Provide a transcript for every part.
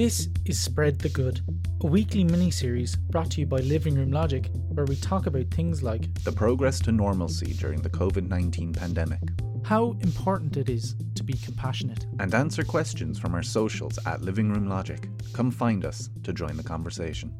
This is Spread the Good, a weekly mini series brought to you by Living Room Logic, where we talk about things like the progress to normalcy during the COVID 19 pandemic, how important it is to be compassionate, and answer questions from our socials at Living Room Logic. Come find us to join the conversation.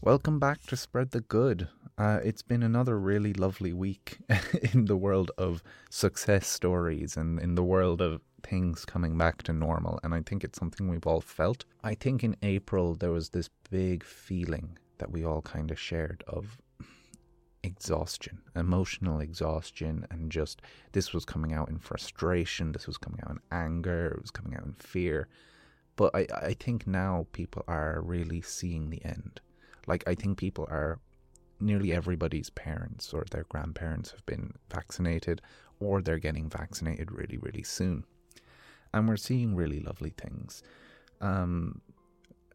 Welcome back to Spread the Good. Uh, it's been another really lovely week in the world of success stories and in the world of things coming back to normal. And I think it's something we've all felt. I think in April there was this big feeling that we all kind of shared of exhaustion, emotional exhaustion, and just this was coming out in frustration, this was coming out in anger, it was coming out in fear. But I, I think now people are really seeing the end. Like, I think people are nearly everybody's parents or their grandparents have been vaccinated or they're getting vaccinated really, really soon. And we're seeing really lovely things. Um,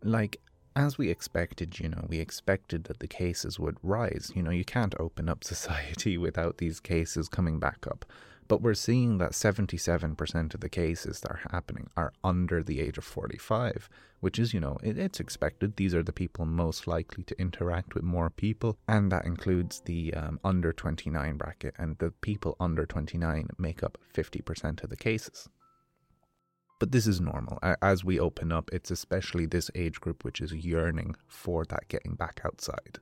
like, as we expected, you know, we expected that the cases would rise. You know, you can't open up society without these cases coming back up. But we're seeing that 77% of the cases that are happening are under the age of 45, which is, you know, it, it's expected. These are the people most likely to interact with more people, and that includes the um, under 29 bracket, and the people under 29 make up 50% of the cases. But this is normal. As we open up, it's especially this age group which is yearning for that getting back outside.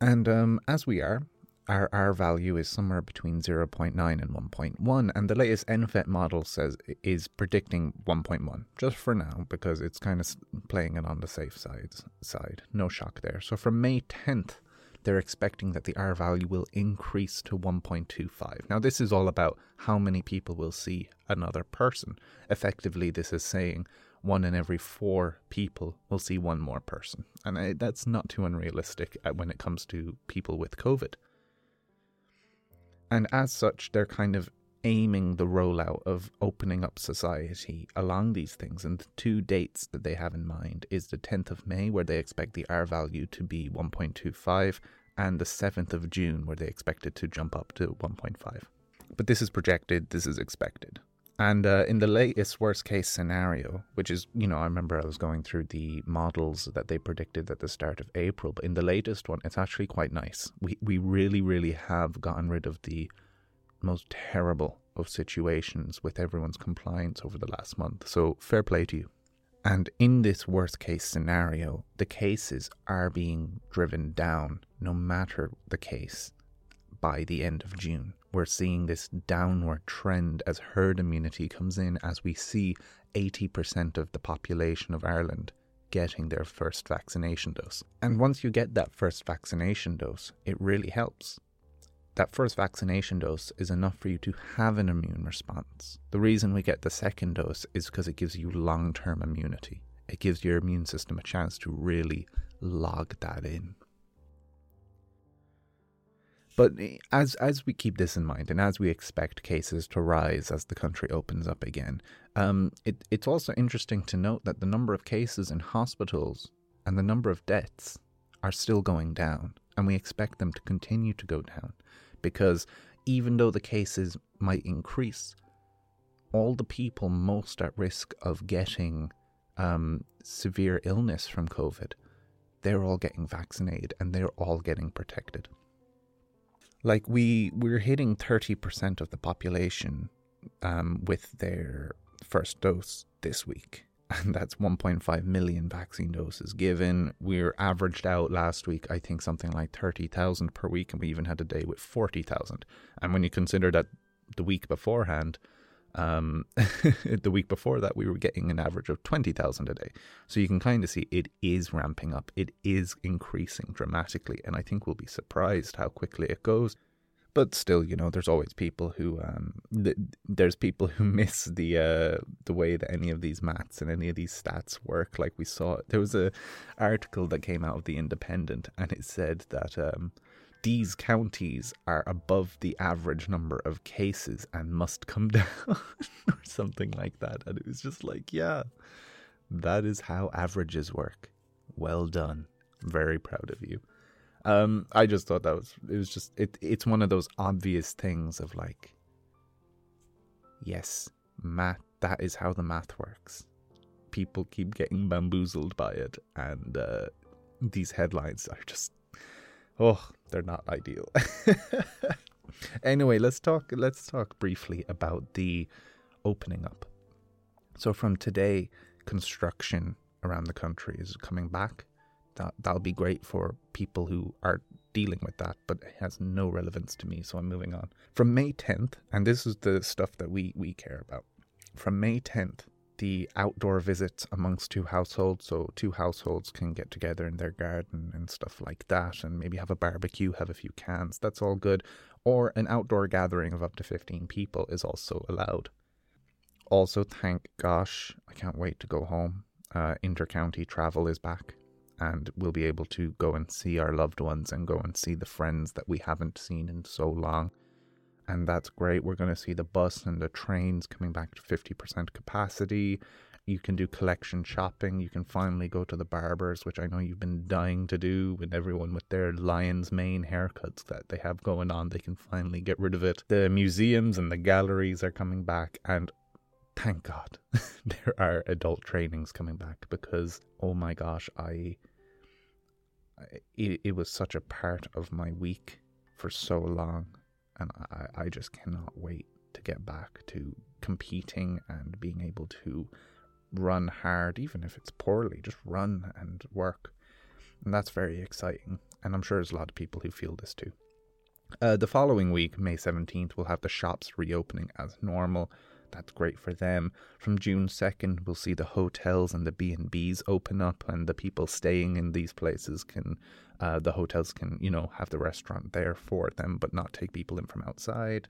And um, as we are, our R value is somewhere between 0.9 and 1.1, and the latest NPHET model says is predicting 1.1, just for now, because it's kind of playing it on the safe side. side. No shock there. So from May 10th, they're expecting that the R value will increase to 1.25. Now, this is all about how many people will see another person. Effectively, this is saying one in every four people will see one more person. And that's not too unrealistic uh, when it comes to people with COVID. And as such, they're kind of aiming the rollout of opening up society along these things. And the two dates that they have in mind is the 10th of May, where they expect the R value to be 1.25, and the 7th of June, where they expect it to jump up to 1.5. But this is projected, this is expected. And uh, in the latest worst case scenario, which is, you know, I remember I was going through the models that they predicted at the start of April, but in the latest one, it's actually quite nice. We, we really, really have gotten rid of the most terrible of situations with everyone's compliance over the last month. So fair play to you. And in this worst case scenario, the cases are being driven down, no matter the case, by the end of June we're seeing this downward trend as herd immunity comes in as we see 80% of the population of Ireland getting their first vaccination dose. And once you get that first vaccination dose, it really helps. That first vaccination dose is enough for you to have an immune response. The reason we get the second dose is because it gives you long term immunity. It gives your immune system a chance to really log that in. But eh, as as we keep this in mind, and as we expect cases to rise as the country opens up again, um, it, it's also interesting to note that the number of cases in hospitals and the number of deaths are still going down, and we expect them to continue to go down, because even though the cases might increase, all the people most at risk of getting um, severe illness from COVID, they're all getting vaccinated and they're all getting protected. Like we we're hitting thirty percent of the population um, with their first dose this week, and that's 1.5 million vaccine doses given. We're averaged out last week, I think something like 30,000 per week, and we even had a day with 40,000. And when you consider that the week beforehand, Um, the week before that, we were getting an average of 20,000 a day. So you can kind of see it is ramping up. It is increasing dramatically. And I think we'll be surprised how quickly it goes. But still, you know, there's always people who um, th- there's people who miss the uh, the way that any of these maths and any of these stats work. Like we saw, there was a article that came out of the Independent, and it said that um, these counties are above the average number of cases and must come down or something like that. And it was just like, yeah, that is how averages work. Well done. Very proud of you. Um, I just thought that was it was just it it's one of those obvious things of like yes, math that is how the math works. People keep getting bamboozled by it and uh, these headlines are just oh, they're not ideal. anyway, let's talk let's talk briefly about the opening up. So from today, construction around the country is coming back. That that'll be great for people who are dealing with that, but it has no relevance to me, so I'm moving on. From May 10th, and this is the stuff that we we care about. From May 10th the outdoor visits amongst two households, so two households can get together in their garden and stuff like that, and maybe have a barbecue, have a few cans, that's all good. Or an outdoor gathering of up to 15 people is also allowed. Also, thank gosh, I can't wait to go home. Uh, intercounty travel is back, and we'll be able to go and see our loved ones and go and see the friends that we haven't seen in so long and that's great. We're going to see the bus and the trains coming back to 50% capacity. You can do collection shopping. You can finally go to the barbers, which I know you've been dying to do with everyone with their lion's mane haircuts that they have going on. They can finally get rid of it. The museums and the galleries are coming back, and thank God there are adult trainings coming back because, oh my gosh, I. It, it was such a part of my week for so long and I, I just cannot wait to get back to competing and being able to run hard, even if it's poorly, just run and work. And that's very exciting. And I'm sure there's a lot of people who feel this too. Uh, the following week, May 17th, we'll have the shops reopening as normal. That's great for them. From June 2nd, we'll see the hotels and the B&Bs open up and the people staying in these places can uh, the hotels can, you know, have the restaurant there for them, but not take people in from outside.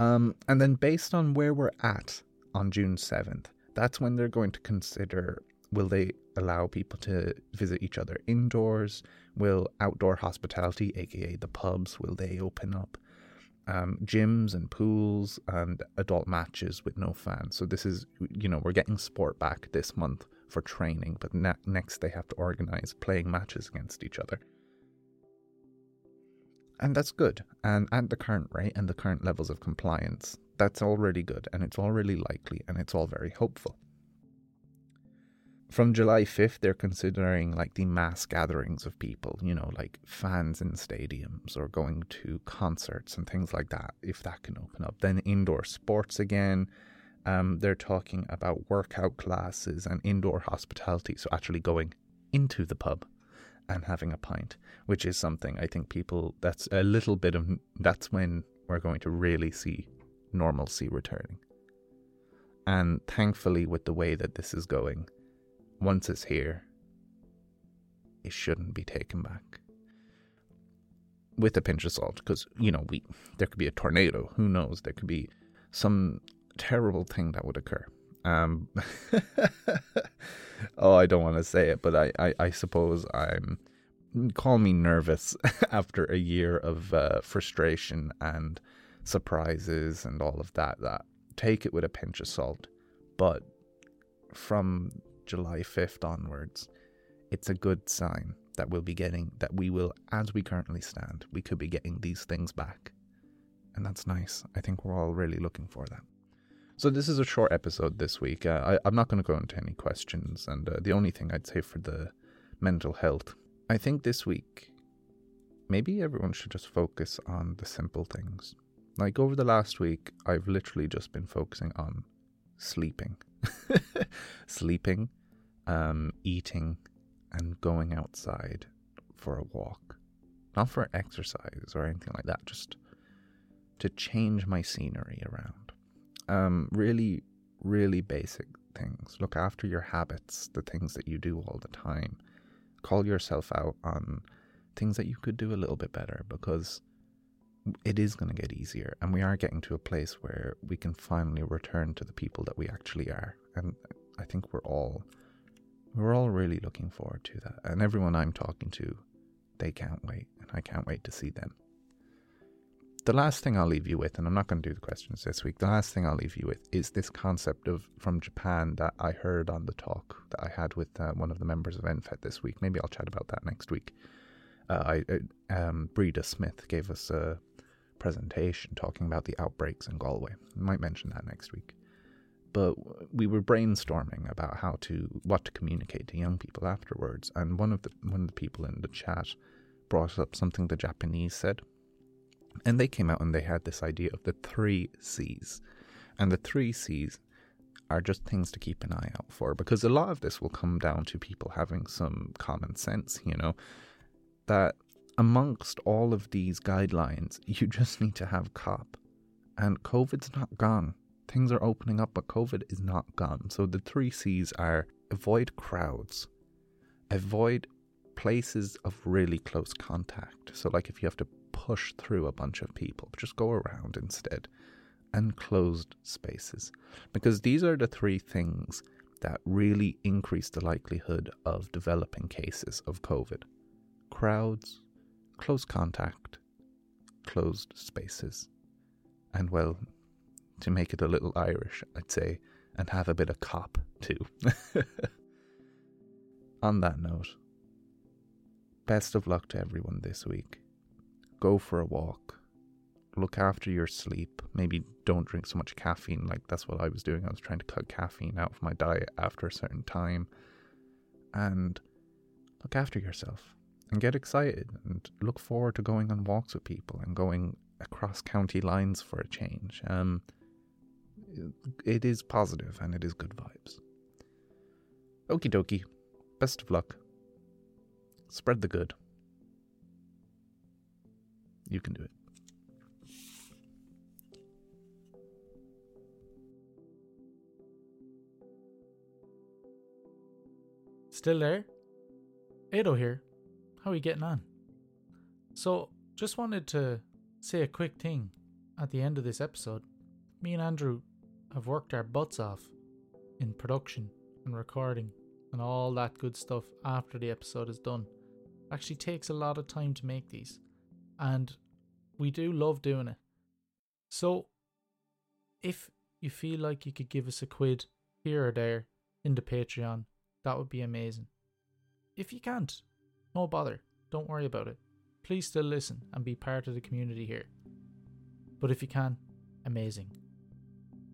Um, and then, based on where we're at on June 7th, that's when they're going to consider will they allow people to visit each other indoors? Will outdoor hospitality, aka the pubs, will they open up? Um, gyms and pools and adult matches with no fans. So this is, you know, we're getting sport back this month for training, but ne- next they have to organize playing matches against each other. And that's good. And at the current rate and the current levels of compliance, that's already good and it's all really likely and it's all very hopeful. From July 5th, they're considering like the mass gatherings of people, you know, like fans in stadiums or going to concerts and things like that, if that can open up. Then indoor sports again, um, they're talking about workout classes and indoor hospitality. So actually going into the pub and having a pint, which is something I think people, that's a little bit of, that's when we're going to really see normalcy returning. And thankfully, with the way that this is going, once it's here, it shouldn't be taken back. With a pinch of salt, because, you know, we there could be a tornado, who knows? There could be some terrible thing that would occur. Um, oh, I don't want to say it, but I, I, I suppose I'm call me nervous after a year of uh, frustration and surprises and all of that. That take it with a pinch of salt, but from July 5th onwards, it's a good sign that we'll be getting that we will, as we currently stand, we could be getting these things back, and that's nice. I think we're all really looking for that. So this is a short episode this week. Uh, I, am not going to go into any questions, and uh, the only thing I'd say for the mental health, I think this week, maybe everyone should just focus on the simple things. Like over the last week, I've literally just been focusing on sleeping, sleeping, um, eating, and going outside for a walk. Not for exercise or anything like that, just to change my scenery around Um, really, really basic things. Look after your habits, the things that you do all the time. Call yourself out on things that you could do a little bit better because it is going to get easier and we are getting to a place where we can finally return to the people that we actually are and i think we're all we're all really looking forward to that and everyone i'm talking to they can't wait and i can't wait to see them the last thing I'll leave you with, and I'm not going to do the questions this week, the last thing I'll leave you with is this concept of from Japan that I heard on the talk that I had with uh, one of the members of NPHET this week. Maybe I'll chat about that next week. Uh, I, uh, um, Breda Smith gave us a presentation talking about the outbreaks in Galway. I might mention that next week. But we were brainstorming about how to what to communicate to young people afterwards, and one of the one of the people in the chat brought up something the Japanese said and they came out and they had this idea of the three C's. And the three C's are just things to keep an eye out for because a lot of this will come down to people having some common sense, you know, that amongst all of these guidelines, you just need to have COP. And COVID's not gone. Things are opening up, but COVID is not gone. So the three C's are avoid crowds, avoid places of really close contact. So, like if you have to push through a bunch of people, just go around instead. And closed spaces. Because these are the three things that really increase the likelihood of developing cases of COVID crowds, close contact, closed spaces. And well, to make it a little Irish, I'd say, and have a bit of cop too. On that note, best of luck to everyone this week go for a walk, look after your sleep. Maybe don't drink so much caffeine. Like that's what I was doing. I was trying to cut caffeine out of my diet after a certain time. And look after yourself and get excited and look forward to going on walks with people and going across county lines for a change. Um, it is positive and it is good vibes. Okie dokie. Best of luck. Spread the good. You can do it. Still there? Ado here. How are you getting on? So, just wanted to say a quick thing at the end of this episode. Me and Andrew have worked our butts off in production and recording and all that good stuff after the episode is done. Actually takes a lot of time to make these and we do love doing it. So, if you feel like you could give us a quid here or there in the Patreon, that would be amazing. If you can't, no bother, don't worry about it. Please still listen and be part of the community here. But if you can, amazing.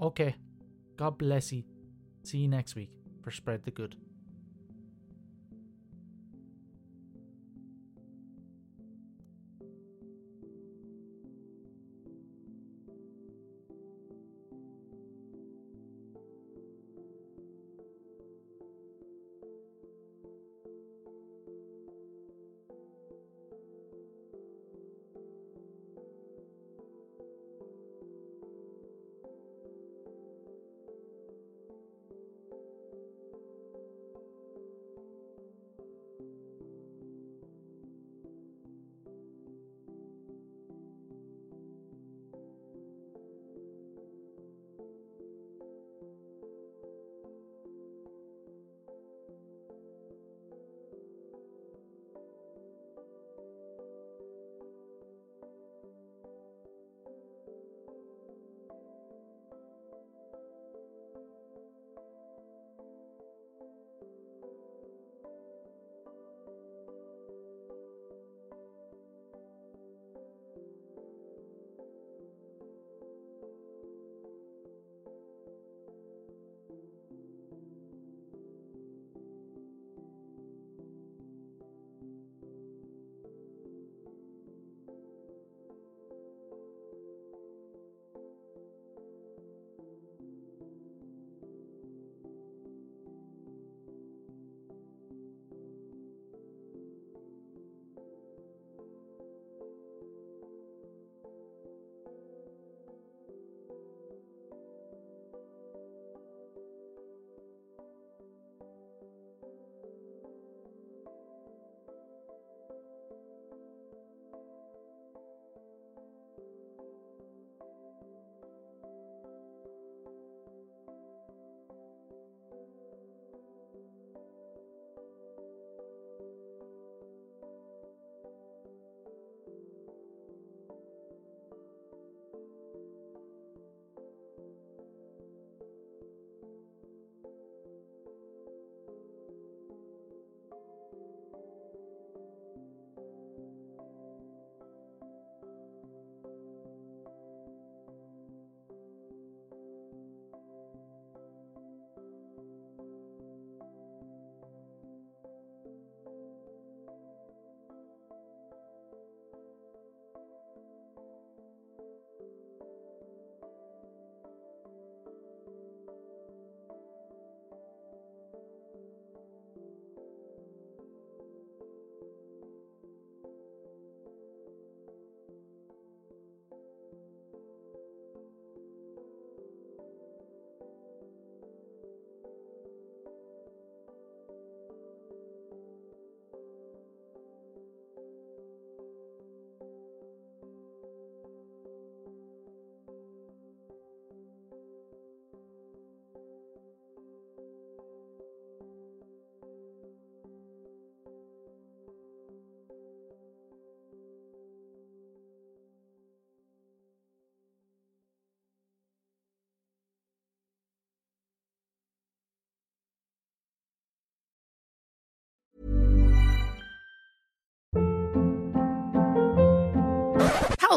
Okay, God bless you. See you next week for Spread the Good.